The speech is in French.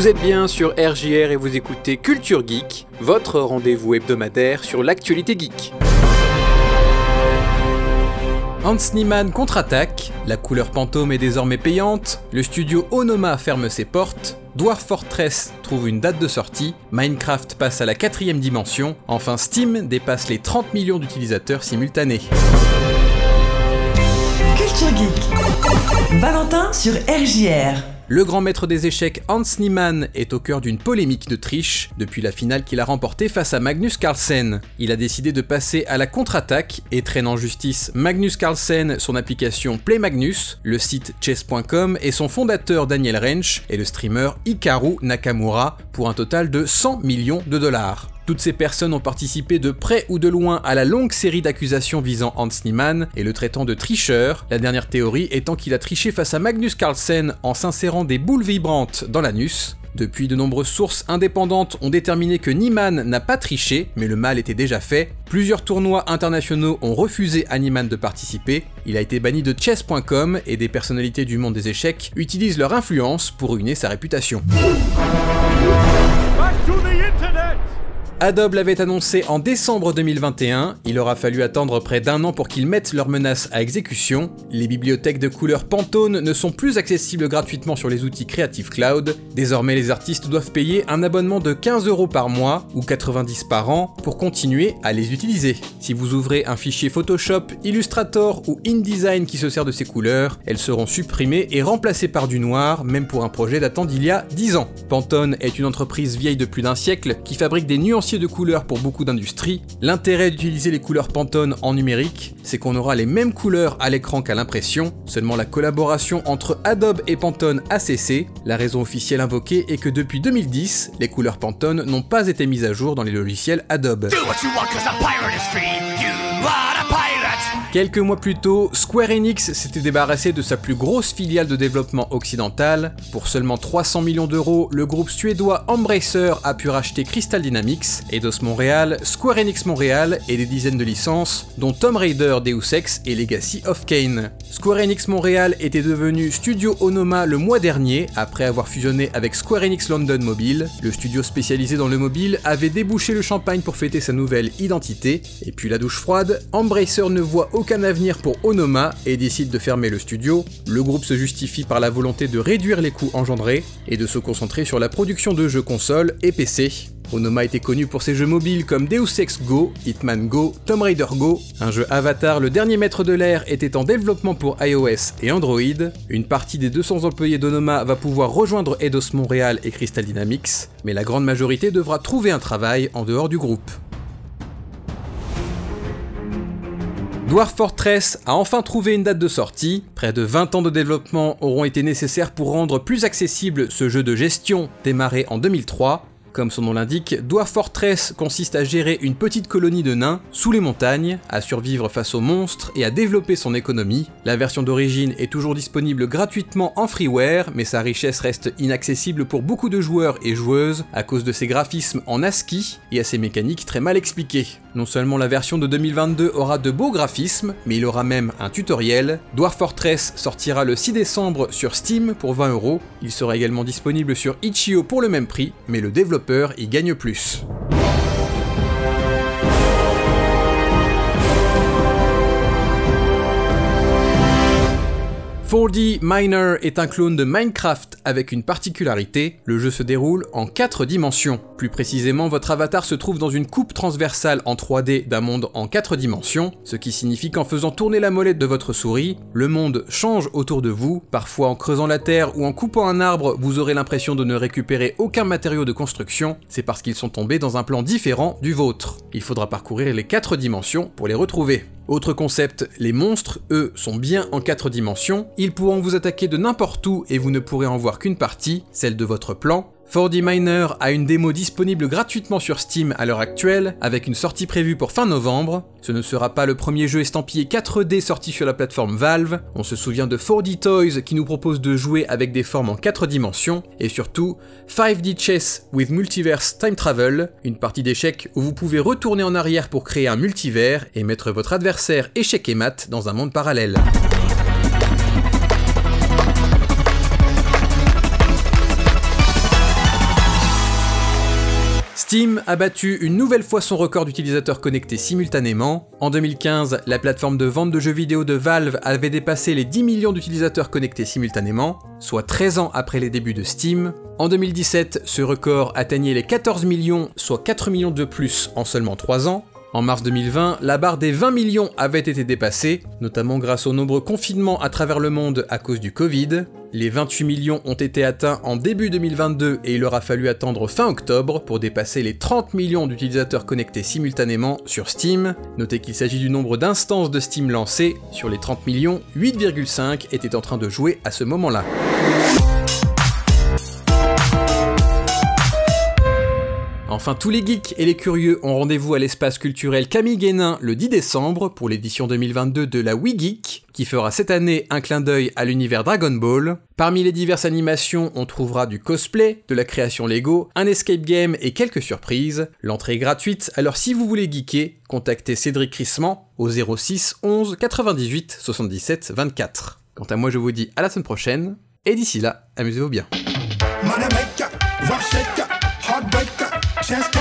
Vous êtes bien sur RJR et vous écoutez Culture Geek, votre rendez-vous hebdomadaire sur l'actualité geek. Hans Niemann contre-attaque, la couleur Pantome est désormais payante, le studio Onoma ferme ses portes, Dwarf Fortress trouve une date de sortie, Minecraft passe à la quatrième dimension, enfin Steam dépasse les 30 millions d'utilisateurs simultanés. Culture Geek. Valentin sur RJR. Le grand maître des échecs Hans Niemann est au cœur d'une polémique de triche depuis la finale qu'il a remportée face à Magnus Carlsen. Il a décidé de passer à la contre-attaque et traîne en justice Magnus Carlsen, son application Play Magnus, le site chess.com et son fondateur Daniel Rensch et le streamer Hikaru Nakamura pour un total de 100 millions de dollars. Toutes ces personnes ont participé de près ou de loin à la longue série d'accusations visant Hans Niemann et le traitant de tricheur, la dernière théorie étant qu'il a triché face à Magnus Carlsen en s'insérant des boules vibrantes dans l'anus. Depuis, de nombreuses sources indépendantes ont déterminé que Niemann n'a pas triché, mais le mal était déjà fait. Plusieurs tournois internationaux ont refusé à Niemann de participer. Il a été banni de chess.com et des personnalités du monde des échecs utilisent leur influence pour ruiner sa réputation. Adobe l'avait annoncé en décembre 2021, il aura fallu attendre près d'un an pour qu'ils mettent leurs menaces à exécution. Les bibliothèques de couleur Pantone ne sont plus accessibles gratuitement sur les outils Creative Cloud. Désormais, les artistes doivent payer un abonnement de 15 euros par mois ou 90 par an pour continuer à les utiliser. Si vous ouvrez un fichier Photoshop, Illustrator ou InDesign qui se sert de ces couleurs, elles seront supprimées et remplacées par du noir, même pour un projet datant d'il y a 10 ans. Pantone est une entreprise vieille de plus d'un siècle qui fabrique des de couleurs pour beaucoup d'industries. L'intérêt d'utiliser les couleurs Pantone en numérique, c'est qu'on aura les mêmes couleurs à l'écran qu'à l'impression, seulement la collaboration entre Adobe et Pantone a cessé. La raison officielle invoquée est que depuis 2010, les couleurs Pantone n'ont pas été mises à jour dans les logiciels Adobe. Quelques mois plus tôt, Square Enix s'était débarrassé de sa plus grosse filiale de développement occidental. Pour seulement 300 millions d'euros, le groupe suédois Embracer a pu racheter Crystal Dynamics, Eidos Montréal, Square Enix Montréal et des dizaines de licences, dont Tomb Raider Deus Ex et Legacy of Kane. Square Enix Montréal était devenu Studio Onoma le mois dernier, après avoir fusionné avec Square Enix London Mobile. Le studio spécialisé dans le mobile avait débouché le champagne pour fêter sa nouvelle identité, et puis la douche froide, Embracer ne voit aucun avenir pour Onoma et décide de fermer le studio. Le groupe se justifie par la volonté de réduire les coûts engendrés et de se concentrer sur la production de jeux consoles et PC. Onoma était connu pour ses jeux mobiles comme Deus Ex Go, Hitman Go, Tomb Raider Go, un jeu Avatar le dernier maître de l'air était en développement pour iOS et Android, une partie des 200 employés d'Onoma va pouvoir rejoindre Eidos Montréal et Crystal Dynamics, mais la grande majorité devra trouver un travail en dehors du groupe. Dwarf Fortress a enfin trouvé une date de sortie. Près de 20 ans de développement auront été nécessaires pour rendre plus accessible ce jeu de gestion démarré en 2003. Comme son nom l'indique, Dwarf Fortress consiste à gérer une petite colonie de nains sous les montagnes, à survivre face aux monstres et à développer son économie. La version d'origine est toujours disponible gratuitement en freeware, mais sa richesse reste inaccessible pour beaucoup de joueurs et joueuses à cause de ses graphismes en ASCII et à ses mécaniques très mal expliquées. Non seulement la version de 2022 aura de beaux graphismes, mais il aura même un tutoriel. Dwarf Fortress sortira le 6 décembre sur Steam pour 20 euros. Il sera également disponible sur Itch.io pour le même prix, mais le développeur y gagne plus. 4D Miner est un clone de Minecraft avec une particularité, le jeu se déroule en 4 dimensions. Plus précisément, votre avatar se trouve dans une coupe transversale en 3D d'un monde en 4 dimensions, ce qui signifie qu'en faisant tourner la molette de votre souris, le monde change autour de vous, parfois en creusant la terre ou en coupant un arbre, vous aurez l'impression de ne récupérer aucun matériau de construction, c'est parce qu'ils sont tombés dans un plan différent du vôtre. Il faudra parcourir les 4 dimensions pour les retrouver. Autre concept, les monstres, eux, sont bien en 4 dimensions, ils pourront vous attaquer de n'importe où et vous ne pourrez en voir qu'une partie, celle de votre plan, 4D Miner a une démo disponible gratuitement sur Steam à l'heure actuelle, avec une sortie prévue pour fin novembre. Ce ne sera pas le premier jeu estampillé 4D sorti sur la plateforme Valve, on se souvient de 4D Toys qui nous propose de jouer avec des formes en 4 dimensions, et surtout 5D Chess with Multiverse Time Travel, une partie d'échecs où vous pouvez retourner en arrière pour créer un multivers et mettre votre adversaire échec et mat dans un monde parallèle. Steam a battu une nouvelle fois son record d'utilisateurs connectés simultanément. En 2015, la plateforme de vente de jeux vidéo de Valve avait dépassé les 10 millions d'utilisateurs connectés simultanément, soit 13 ans après les débuts de Steam. En 2017, ce record atteignait les 14 millions, soit 4 millions de plus en seulement 3 ans. En mars 2020, la barre des 20 millions avait été dépassée, notamment grâce aux nombreux confinements à travers le monde à cause du Covid. Les 28 millions ont été atteints en début 2022 et il aura fallu attendre fin octobre pour dépasser les 30 millions d'utilisateurs connectés simultanément sur Steam. Notez qu'il s'agit du nombre d'instances de Steam lancées. Sur les 30 millions, 8,5 étaient en train de jouer à ce moment-là. Enfin, tous les geeks et les curieux ont rendez-vous à l'espace culturel Camille Guénin le 10 décembre pour l'édition 2022 de la Wii Geek, qui fera cette année un clin d'œil à l'univers Dragon Ball. Parmi les diverses animations, on trouvera du cosplay, de la création Lego, un escape game et quelques surprises. L'entrée est gratuite, alors si vous voulez geeker, contactez Cédric Crissement au 06 11 98 77 24. Quant à moi, je vous dis à la semaine prochaine, et d'ici là, amusez-vous bien. just